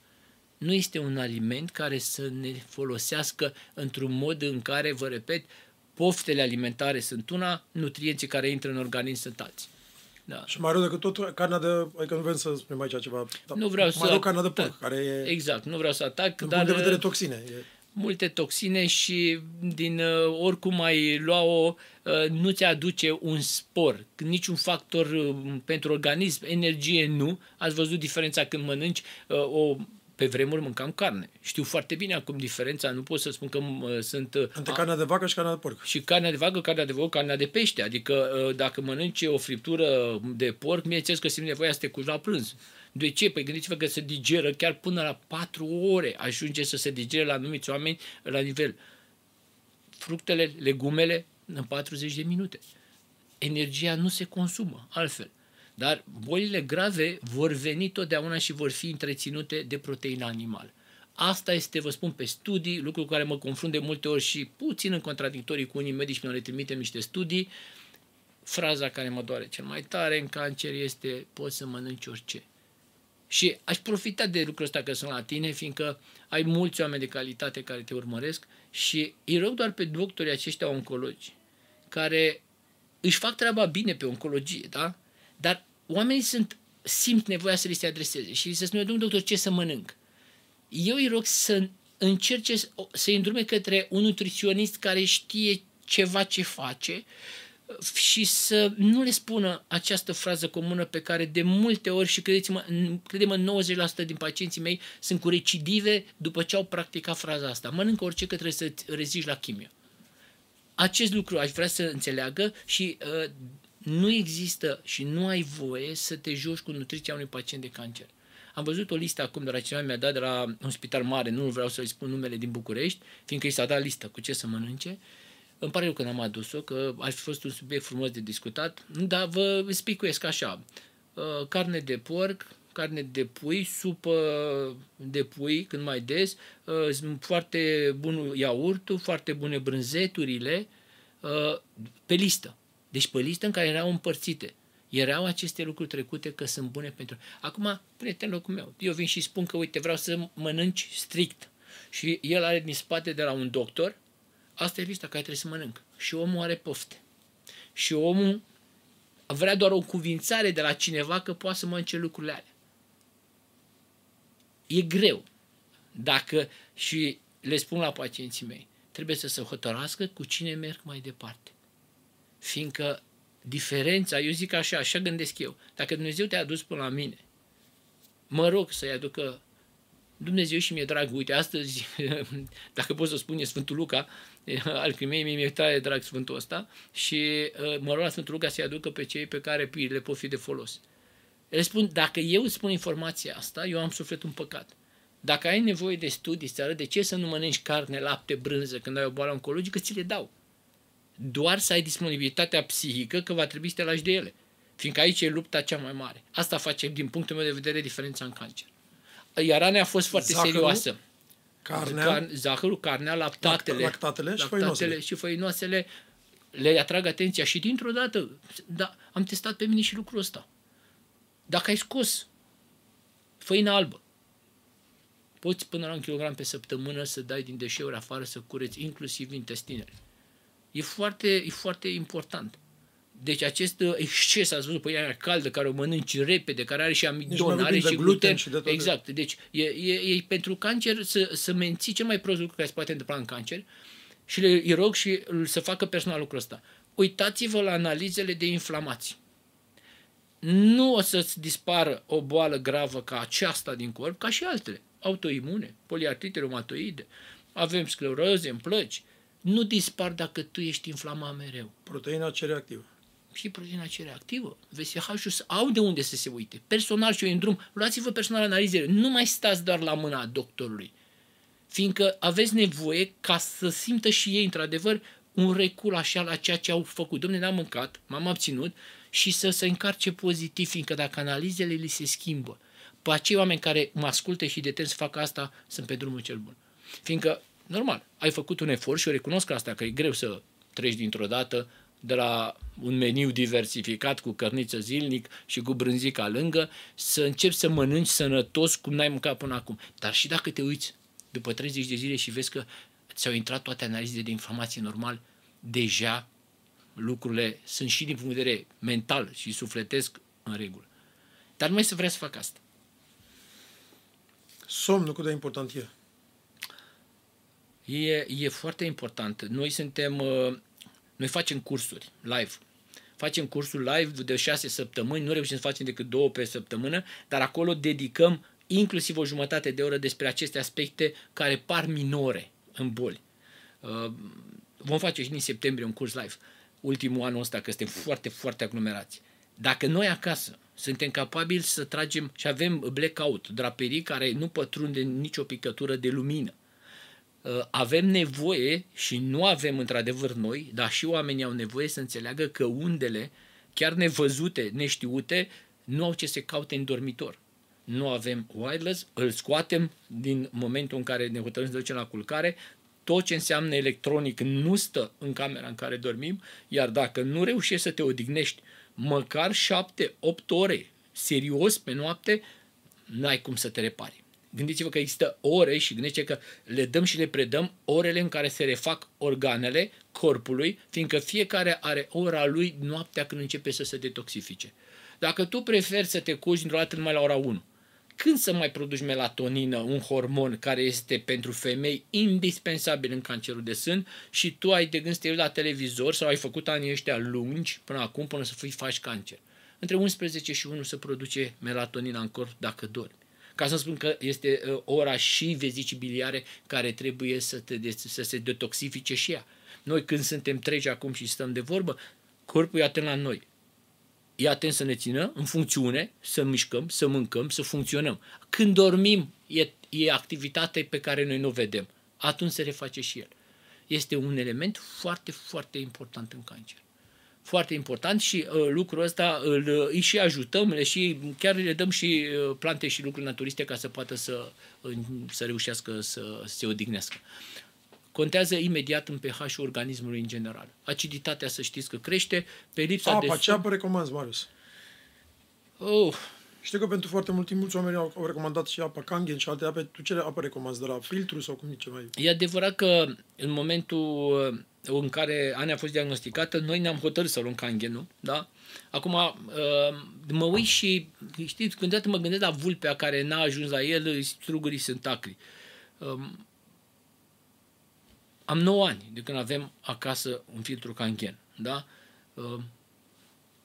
Nu este un aliment care să ne folosească într-un mod în care, vă repet, poftele alimentare sunt una, nutrienții care intră în organism sunt alții. Da. Și mai rău decât tot, carnea de... Adică nu vrem să spunem aici ceva... Nu vreau mai să... rău carnea de porc, da. care e... Exact, nu vreau să atac, din dar... punct de vedere toxine. E... Multe toxine și din uh, oricum ai lua-o, uh, nu ți aduce un spor, niciun factor uh, pentru organism, energie nu. Ați văzut diferența când mănânci uh, o pe vremuri mâncam carne. Știu foarte bine acum diferența, nu pot să spun că uh, sunt... Uh, Între carnea de vacă și carnea de porc. Și carnea de vacă, carnea de porc, carnea de pește. Adică uh, dacă mănânci o friptură de porc, mie că simt nevoia să te cuci la prânz. De ce? Păi gândiți-vă că se digeră chiar până la 4 ore. Ajunge să se digere la anumiți oameni la nivel. Fructele, legumele, în 40 de minute. Energia nu se consumă altfel. Dar bolile grave vor veni totdeauna și vor fi întreținute de proteina animală. Asta este, vă spun, pe studii, lucru cu care mă confrunt de multe ori și puțin în contradictorii cu unii medici, când le trimitem niște studii. Fraza care mă doare cel mai tare în cancer este poți să mănânci orice. Și aș profita de lucrul ăsta că sunt la tine, fiindcă ai mulți oameni de calitate care te urmăresc și îi rog doar pe doctorii aceștia oncologi, care își fac treaba bine pe oncologie, da? Dar oamenii sunt, simt nevoia să li se adreseze și să spună, domnul doctor, ce să mănânc? Eu îi rog să încerce să-i îndrume către un nutriționist care știe ceva ce face și să nu le spună această frază comună pe care de multe ori și credeți-mă, crede-mă 90% din pacienții mei sunt cu recidive după ce au practicat fraza asta. Mănâncă orice că trebuie să reziști la chimio. Acest lucru aș vrea să înțeleagă și uh, nu există și nu ai voie să te joci cu nutriția unui pacient de cancer. Am văzut o listă acum de la cineva mi-a dat de la un spital mare, nu vreau să-i spun numele din București, fiindcă i s-a dat listă cu ce să mănânce. Îmi pare eu că n-am adus-o, că ar fi fost un subiect frumos de discutat, dar vă spicuiesc așa. Uh, carne de porc, carne de pui, supă de pui când mai des, uh, foarte bun iaurtul, foarte bune brânzeturile, uh, pe listă. Deci pe listă în care erau împărțite. Erau aceste lucruri trecute că sunt bune pentru... Acum, pune-te în locul meu. Eu vin și spun că, uite, vreau să mănânci strict. Și el are din spate de la un doctor, asta e lista care trebuie să mănânc. Și omul are pofte. Și omul vrea doar o cuvințare de la cineva că poate să mănânce lucrurile alea. E greu. Dacă și le spun la pacienții mei, trebuie să se hotărască cu cine merg mai departe. Fiindcă diferența, eu zic așa, așa gândesc eu, dacă Dumnezeu te-a adus până la mine, mă rog să-i aducă Dumnezeu și mi-e drag. Uite, astăzi, dacă pot să spun, e Sfântul Luca, al crimei, mi-e tare drag Sfântul ăsta și uh, mă rog la Sfântul Luca să-i aducă pe cei pe care le pot fi de folos. El spun, dacă eu îți spun informația asta, eu am sufletul în păcat. Dacă ai nevoie de studii, să arăt de ce să nu mănânci carne, lapte, brânză când ai o boală oncologică, ți le dau. Doar să ai disponibilitatea psihică că va trebui să te lași de ele. Fiindcă aici e lupta cea mai mare. Asta face, din punctul meu de vedere, diferența în cancer. Iar Ana a fost foarte Zahărul, serioasă. Carnea, Car- zahărul, carnea, lactatele, lactatele și lactatele făinoasele. și făinoasele le atrag atenția și dintr-o dată, da, am testat pe mine și lucrul ăsta. Dacă ai scos făina albă, poți până la un kilogram pe săptămână să dai din deșeuri afară, să cureți inclusiv intestinele. E foarte, e foarte important. Deci acest uh, exces, ați văzut, păi aia caldă, care o mănânci repede, care are și mai amidon, vorbim are de și gluten gluten. și de toate. exact. Deci e, e, e pentru cancer să, să menții cel mai prost lucru care se poate întâmpla în cancer și le îi rog și îl- să facă personal lucrul ăsta. Uitați-vă la analizele de inflamații. Nu o să-ți dispară o boală gravă ca aceasta din corp, ca și altele. Autoimune, poliartrite reumatoide, avem scleroze în plăci. Nu dispar dacă tu ești inflamat mereu Proteina C reactivă. și proteina C reactivă. VSH-ul au de unde să se uite. Personal și eu în drum, luați-vă personal analizele. Nu mai stați doar la mâna doctorului. Fiindcă aveți nevoie ca să simtă și ei, într-adevăr, un recul așa la ceea ce au făcut. Domne, n-am mâncat, m-am abținut și să se încarce pozitiv, fiindcă dacă analizele li se schimbă, pe acei oameni care mă ascultă și determin să facă asta, sunt pe drumul cel bun. Fiindcă, normal, ai făcut un efort și eu recunosc asta, că e greu să treci dintr-o dată de la un meniu diversificat cu cărniță zilnic și cu brânzica lângă, să începi să mănânci sănătos cum n-ai mâncat până acum. Dar și dacă te uiți după 30 de zile și vezi că ți-au intrat toate analizele de informații normal, deja lucrurile sunt și din punct de vedere mental și sufletesc în regulă. Dar nu mai să vrea să fac asta. Somnul, cât de important e. E, e foarte important. Noi suntem, uh, noi facem cursuri live. Facem cursul live de șase săptămâni, nu reușim să facem decât două pe săptămână, dar acolo dedicăm inclusiv o jumătate de oră despre aceste aspecte care par minore în boli. Uh, Vom face și din septembrie un curs live, ultimul anul ăsta, că suntem foarte, foarte aglomerați. Dacă noi acasă suntem capabili să tragem și avem blackout, draperii care nu pătrunde nicio picătură de lumină, Uh, avem nevoie și nu avem într-adevăr noi, dar și oamenii au nevoie să înțeleagă că undele, chiar nevăzute, neștiute, nu au ce se caute în dormitor. Nu avem wireless, îl scoatem din momentul în care ne hotărâm să ducem la culcare, tot ce înseamnă electronic nu stă în camera în care dormim, iar dacă nu reușești să te odihnești măcar 7-8 ore serios pe noapte, n-ai cum să te repari. Gândiți-vă că există ore și gândiți că le dăm și le predăm orele în care se refac organele corpului, fiindcă fiecare are ora lui noaptea când începe să se detoxifice. Dacă tu preferi să te culci într-o dată numai la ora 1, când să mai produci melatonină, un hormon care este pentru femei indispensabil în cancerul de sân și tu ai de gând să te uiți la televizor sau ai făcut anii ăștia lungi până acum până să fii faci cancer. Între 11 și 1 se produce melatonina în corp dacă dormi. Ca să spun că este uh, ora și vezicii biliare care trebuie să, te, de, să se detoxifice și ea. Noi când suntem treci acum și stăm de vorbă, corpul e atent la noi. E atent să ne țină în funcțiune, să mișcăm, să mâncăm, să funcționăm. Când dormim, e, e activitate pe care noi nu o vedem. Atunci se reface și el. Este un element foarte, foarte important în cancer foarte important și uh, lucrul ăsta îl, uh, îi și ajutăm, le și, chiar le dăm și uh, plante și lucruri naturiste ca să poată să, uh, să reușească să se odihnească. Contează imediat în pH-ul organismului în general. Aciditatea, să știți că crește, pe lipsa de... Apa, ce apă recomanzi, Marius? Oh, Știu că pentru foarte mult timp mulți oameni au, au recomandat și apa Kangen și alte ape. Tu ce apă recomanzi? De la filtru sau cum e ce mai... E adevărat că în momentul uh, în care Ana a fost diagnosticată, noi ne-am hotărât să luăm cangenul, da? Acum, uh, mă uit și, știți, câteodată mă gândesc la vulpea care n-a ajuns la el, strugurii sunt acri. Um, Am 9 ani de când avem acasă un filtru cangen, da?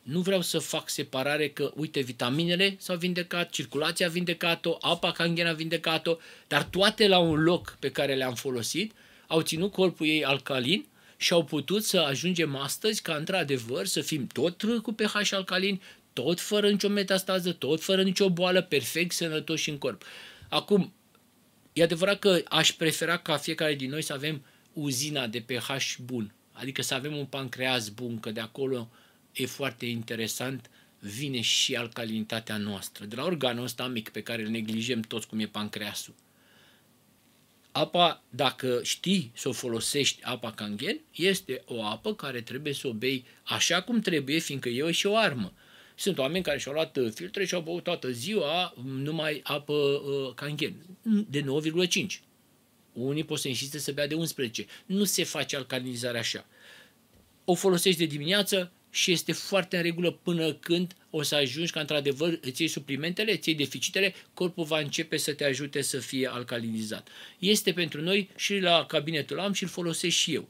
Uh, Nu vreau să fac separare că, uite, vitaminele s-au vindecat, circulația a vindecat-o, apa canghen a vindecat-o, dar toate la un loc pe care le-am folosit au ținut corpul ei alcalin și au putut să ajungem astăzi ca într-adevăr să fim tot cu pH alcalin, tot fără nicio metastază, tot fără nicio boală, perfect sănătoși în corp. Acum, e adevărat că aș prefera ca fiecare din noi să avem uzina de pH bun, adică să avem un pancreas bun, că de acolo e foarte interesant, vine și alcalinitatea noastră, de la organul ăsta mic pe care îl neglijăm toți cum e pancreasul. Apa, dacă știi să o folosești, apa canghen, este o apă care trebuie să o bei așa cum trebuie, fiindcă e și o armă. Sunt oameni care și-au luat uh, filtre și au băut toată ziua numai apă uh, canghen, de 9,5. Unii pot să insiste să bea de 11. Nu se face alcalinizarea așa. O folosești de dimineață și este foarte în regulă până când o să ajungi ca într-adevăr îți iei suplimentele, îți iei deficitele, corpul va începe să te ajute să fie alcalinizat. Este pentru noi și la cabinetul am și îl folosesc și eu.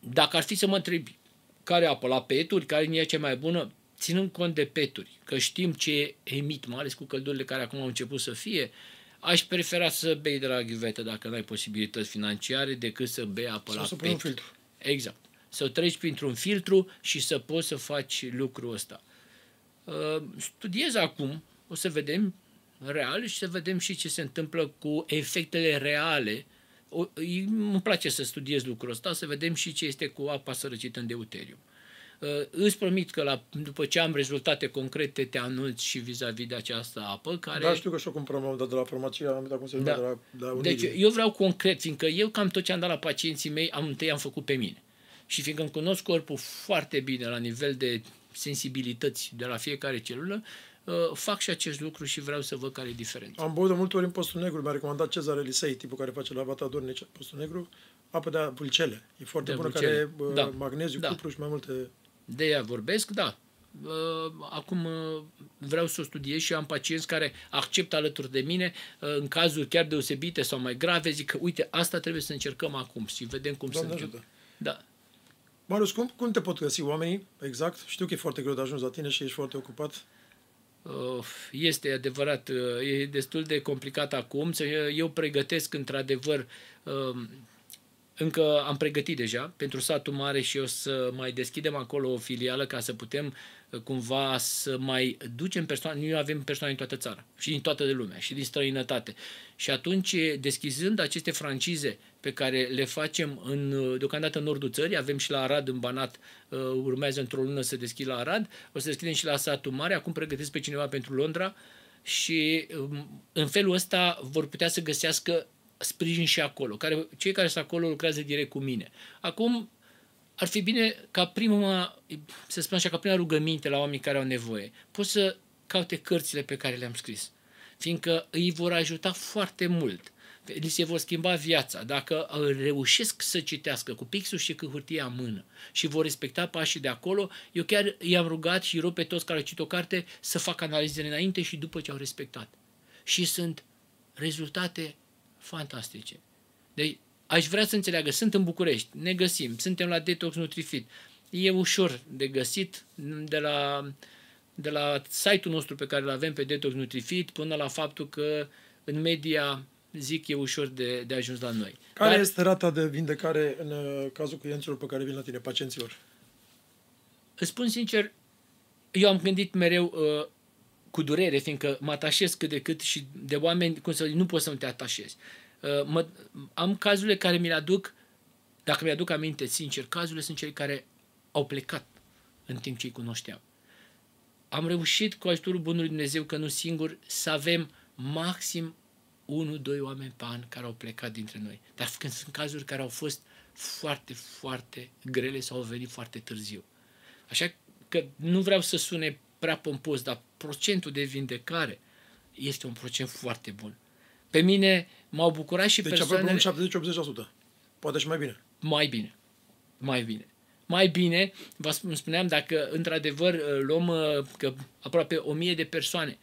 Dacă ar fi să mă întrebi care apă la peturi, care e cea mai bună, ținând cont de peturi, că știm ce emit, mai ales cu căldurile care acum au început să fie, aș prefera să bei de la ghivetă dacă nu ai posibilități financiare decât să bei apă Sau la să pui un peturi. filtru. Exact. Să o treci printr-un filtru și să poți să faci lucrul ăsta. Uh, Studiez acum, o să vedem real și să vedem și ce se întâmplă cu efectele reale. O, îi- îmi place să studiez lucrul ăsta, să vedem și ce este cu apa sărăcită în deuterium. Uh, Îți promit că la, după ce am rezultate concrete te anunț și vis-a-vis de această apă care... Da, știu că și eu cumpăram am dat de la farmacie, am dat cum se numea, Da. de la, de la Deci Unirii. eu vreau concret, fiindcă eu cam tot ce am dat la pacienții mei, am întâi am făcut pe mine. Și fiindcă îmi cunosc corpul foarte bine la nivel de sensibilități de la fiecare celulă, uh, fac și acest lucru și vreau să văd care e diferența. Am băut de multe ori în postul negru, mi-a recomandat Cezar Elisei, tipul care face lavatatori în postul negru, apă de vulcele. E foarte De bună, vulcele. care are Da. da. magneziu, Da. cupru și mai multe... De ea vorbesc, da. Uh, Acum uh, vreau să o studiez și am pacienți care acceptă alături de mine uh, în cazuri chiar deosebite sau mai grave, zic că uite, asta trebuie să încercăm acum și vedem cum Doamne să ajută. Da. Marius, cum, cum te pot găsi oamenii? Exact. Știu că e foarte greu de ajuns la tine și ești foarte ocupat. Uh, Este adevărat, uh, e destul de complicat acum. Să- Eu pregătesc într-adevăr, um, încă am pregătit deja pentru satul mare și o să mai deschidem acolo o filială ca să putem uh, cumva să mai ducem persoane, noi avem persoane în toată țara și din toată lumea și din străinătate. Și atunci, deschizând aceste francize pe care le facem în, uh, deocamdată în nordul țării, avem și la Arad în Banat, uh, urmează într-o lună să deschid la Arad, o să deschidem și la satul mare, acum pregătesc pe cineva pentru Londra și um, în felul ăsta vor putea să găsească sprijin și acolo. Care, cei care sunt acolo lucrează direct cu mine. Acum, ar fi bine ca prima, să spun așa, ca prima rugăminte la oamenii care au nevoie, pot să caute cărțile pe care le-am scris, fiindcă îi vor ajuta foarte mult. Li se vor schimba viața. Dacă uh, reușesc să citească cu pixul și cu hârtia în mână și vor respecta pașii de acolo, eu chiar i-am rugat și rog pe toți care citit o carte să facă analizele înainte și după ce au respectat. Și sunt rezultate fantastice. Deci, aș vrea să înțeleagă, sunt în București, ne găsim, suntem la Detox Nutrifit. E ușor de găsit de la, de la site-ul nostru pe care îl avem pe Detox Nutrifit până la faptul că în media zic e ușor de, de ajuns la noi. Care Dar- este rata de vindecare în uh, cazul clienților pe care vin la tine, pacienților? Îți spun sincer, eu am gândit mereu uh, cu durere, fiindcă mă atașez cât de cât și de oameni, cum să zic, nu poți să nu te atașezi. Uh, mă, am cazurile care mi le aduc, dacă mi-aduc aminte, sincer, cazurile sunt cei care au plecat în timp ce îi cunoșteam. Am reușit, cu ajutorul Bunului Dumnezeu, că nu singur, să avem maxim 1-2 oameni pe an care au plecat dintre noi. Dar când sunt cazuri care au fost foarte, foarte grele sau au venit foarte târziu. Așa că nu vreau să sune prea pompos, dar procentul de vindecare este un procent foarte bun. Pe mine m-au bucurat și Deci persoanele... aproape un 70-80%. Poate și mai bine. Mai bine. Mai bine. Mai bine, vă spun- spuneam, dacă într-adevăr uh, luăm uh, că aproape o mie de persoane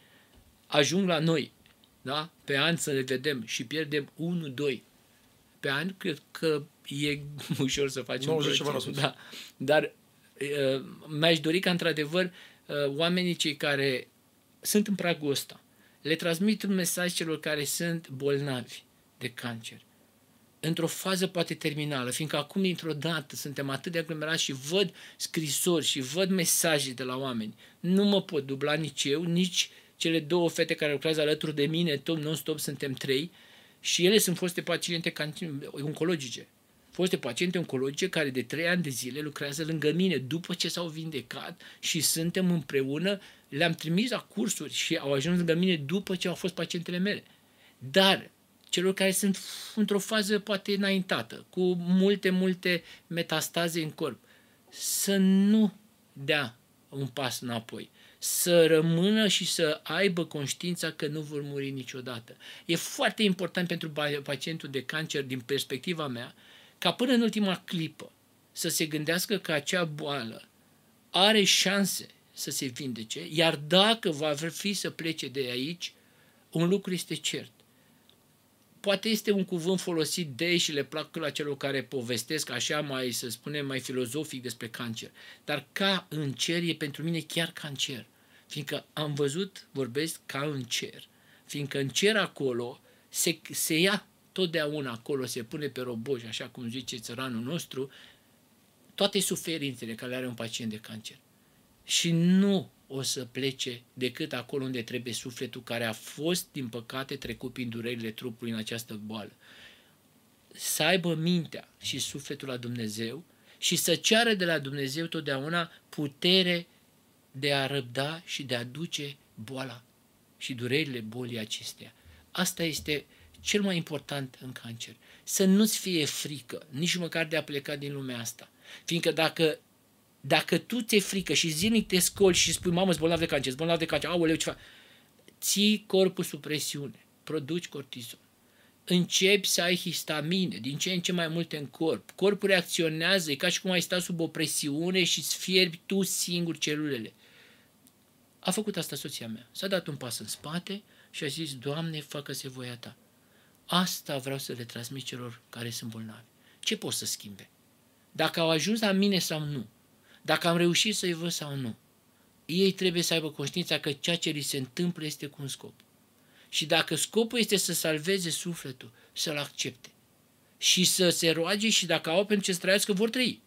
ajung la noi, da? pe an să le vedem și pierdem 1-2 pe an, cred că e ușor să facem 90 un ceva la procent. sută. Da. Dar uh, mi-aș dori ca, într-adevăr, uh, oamenii cei care sunt în pragul ăsta, le transmit un mesaj celor care sunt bolnavi de cancer, într-o fază poate terminală, fiindcă acum, dintr-o dată, suntem atât de aglomerați și văd scrisori și văd mesaje de la oameni. Nu mă pot dubla nici eu, nici cele două fete care lucrează alături de mine, tot non-stop suntem trei, și ele sunt foste paciente oncologice. Foste paciente oncologice care de trei ani de zile lucrează lângă mine după ce s-au vindecat și suntem împreună, le-am trimis la cursuri și au ajuns lângă mine după ce au fost pacientele mele. Dar celor care sunt într-o fază poate înaintată, cu multe, multe metastaze în corp, să nu dea un pas înapoi, să rămână și să aibă conștiința că nu vor muri niciodată. E foarte important pentru pacientul de cancer, din perspectiva mea, ca până în ultima clipă să se gândească că acea boală are șanse să se vindece, iar dacă va fi să plece de aici, un lucru este cert poate este un cuvânt folosit de și le plac la celor care povestesc așa mai, să spunem, mai filozofic despre cancer. Dar ca în cer e pentru mine chiar cancer. Fiindcă am văzut, vorbesc ca în cer. Fiindcă în cer acolo se, se ia totdeauna acolo, se pune pe roboș, așa cum zice țăranul nostru, toate suferințele care le are un pacient de cancer. Și nu o să plece decât acolo unde trebuie sufletul care a fost, din păcate, trecut prin durerile trupului în această boală. Să aibă mintea și sufletul la Dumnezeu și să ceară de la Dumnezeu totdeauna putere de a răbda și de a duce boala și durerile bolii acestea. Asta este cel mai important în cancer. Să nu-ți fie frică, nici măcar de a pleca din lumea asta. Fiindcă dacă dacă tu ți-e frică și zilnic te scoli și spui, mamă, îți bolnav de cancer, îți bolnav de cancer, aoleu, ce fac? Ții corpul sub presiune, produci cortizol. Începi să ai histamine, din ce în ce mai multe în corp. Corpul reacționează, e ca și cum ai sta sub o presiune și îți fierbi tu singur celulele. A făcut asta soția mea. S-a dat un pas în spate și a zis, Doamne, facă-se voia ta. Asta vreau să le transmit celor care sunt bolnavi. Ce pot să schimbe? Dacă au ajuns la mine sau nu, dacă am reușit să-i văd sau nu. Ei trebuie să aibă conștiința că ceea ce li se întâmplă este cu un scop. Și dacă scopul este să salveze sufletul, să-l accepte. Și să se roage și dacă au pentru ce să trăiască, vor trăi.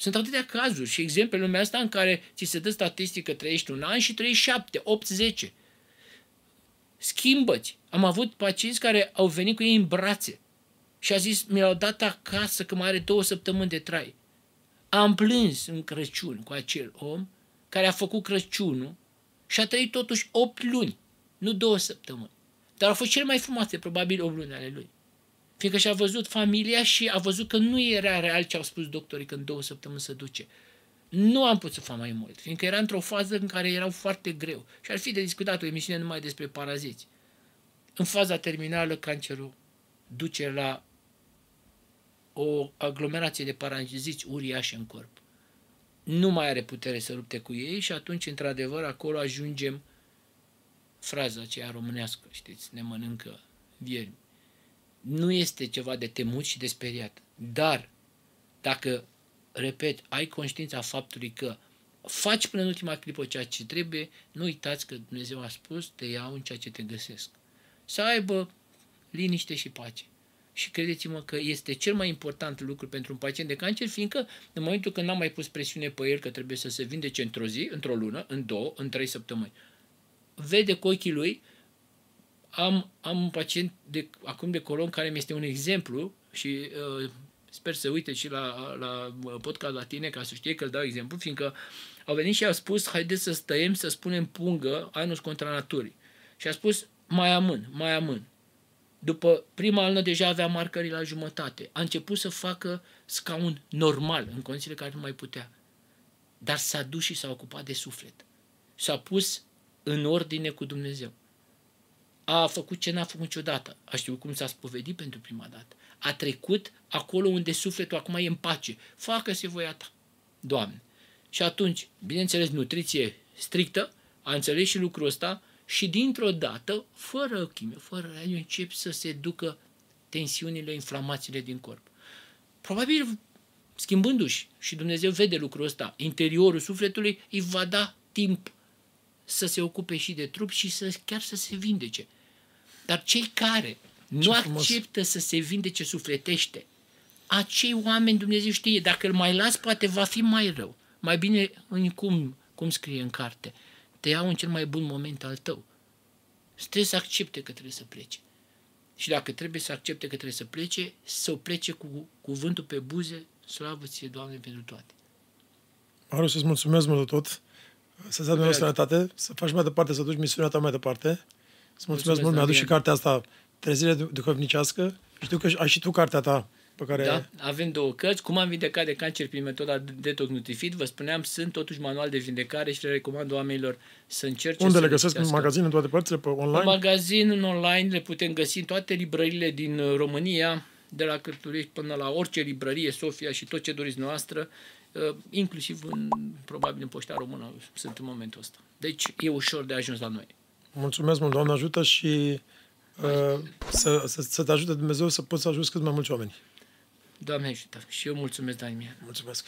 Sunt atâtea cazuri și exemple în lumea asta în care ți se dă statistică, trăiești un an și trăiești șapte, opt, zece. Schimbă-ți. Am avut pacienți care au venit cu ei în brațe și a zis, mi-au dat acasă că mai are două săptămâni de trai. Am plâns în Crăciun cu acel om care a făcut Crăciunul și a trăit totuși 8 luni, nu două săptămâni. Dar au fost cele mai frumoase, probabil, 8 luni ale lui. Fiindcă și-a văzut familia și a văzut că nu era real ce au spus doctorii că în două săptămâni se duce. Nu am putut să fac mai mult, fiindcă era într-o fază în care erau foarte greu și ar fi de discutat o emisiune numai despre paraziți. În faza terminală, cancerul duce la o aglomerație de paraziți uriașe în corp. Nu mai are putere să lupte cu ei și atunci, într-adevăr, acolo ajungem fraza aceea românească, știți, ne mănâncă viermi. Nu este ceva de temut și de speriat, dar dacă, repet, ai conștiința faptului că faci până în ultima clipă ceea ce trebuie, nu uitați că Dumnezeu a spus, te iau în ceea ce te găsesc. Să aibă liniște și pace și credeți-mă că este cel mai important lucru pentru un pacient de cancer, fiindcă în momentul când n-am mai pus presiune pe el că trebuie să se vindece într-o zi, într-o lună, în două, în trei săptămâni, vede cu ochii lui, am, am un pacient de, acum de colon care mi este un exemplu și uh, sper să uite și la, la podcast la tine ca să știe că îl dau exemplu, fiindcă au venit și au spus, haideți să stăiem, să spunem pungă, anus contra naturii. Și a spus, mai amân, mai amân. După prima lună deja avea marcării la jumătate. A început să facă scaun normal, în condițiile care nu mai putea. Dar s-a dus și s-a ocupat de suflet. S-a pus în ordine cu Dumnezeu. A făcut ce n-a făcut niciodată. A știut cum s-a spovedit pentru prima dată. A trecut acolo unde sufletul acum e în pace. Facă-se voia ta, Doamne. Și atunci, bineînțeles, nutriție strictă, a înțeles și lucrul ăsta, și dintr-o dată, fără chimie, fără radio, încep să se ducă tensiunile, inflamațiile din corp. Probabil schimbându-și, și Dumnezeu vede lucrul ăsta, interiorul sufletului, îi va da timp să se ocupe și de trup și să chiar să se vindece. Dar cei care nu frumos. acceptă să se vindece sufletește, acei oameni Dumnezeu știe, dacă îl mai las, poate va fi mai rău. Mai bine, în cum, cum scrie în carte, te iau în cel mai bun moment al tău. Trebuie să accepte că trebuie să plece. Și dacă trebuie să accepte că trebuie să plece, să o plece cu cuvântul pe buze, slavă ție, Doamne, pentru toate. Maru, să-ți mulțumesc mult de tot. Să-ți dea Dumnezeu sănătate, să faci mai departe, să duci misiunea ta mai departe. Să mulțumesc, Mulțumesc, mult, mi-a adus și Adrian. cartea asta, Trezire duhovnicească. Știu că ai și tu cartea ta pe care... Da? Avem două cărți. Cum am vindecat de cancer prin metoda Detox Nutrifit, vă spuneam, sunt totuși manual de vindecare și le recomand oamenilor să încerce Unde să le găsesc? În citească. magazin, în toate părțile, pe În online? magazin, în online, le putem găsi în toate librările din uh, România, de la Cărturești până la orice librărie, Sofia și tot ce doriți noastră, uh, inclusiv în, probabil în Poșta Română sunt în momentul ăsta. Deci e ușor de ajuns la noi. Mulțumesc mult, Doamne ajută și uh, să, să, să te ajute Dumnezeu să poți să ajuți cât mai mulți oameni. Doamne ajută! Și eu mulțumesc, Daniel. Mulțumesc!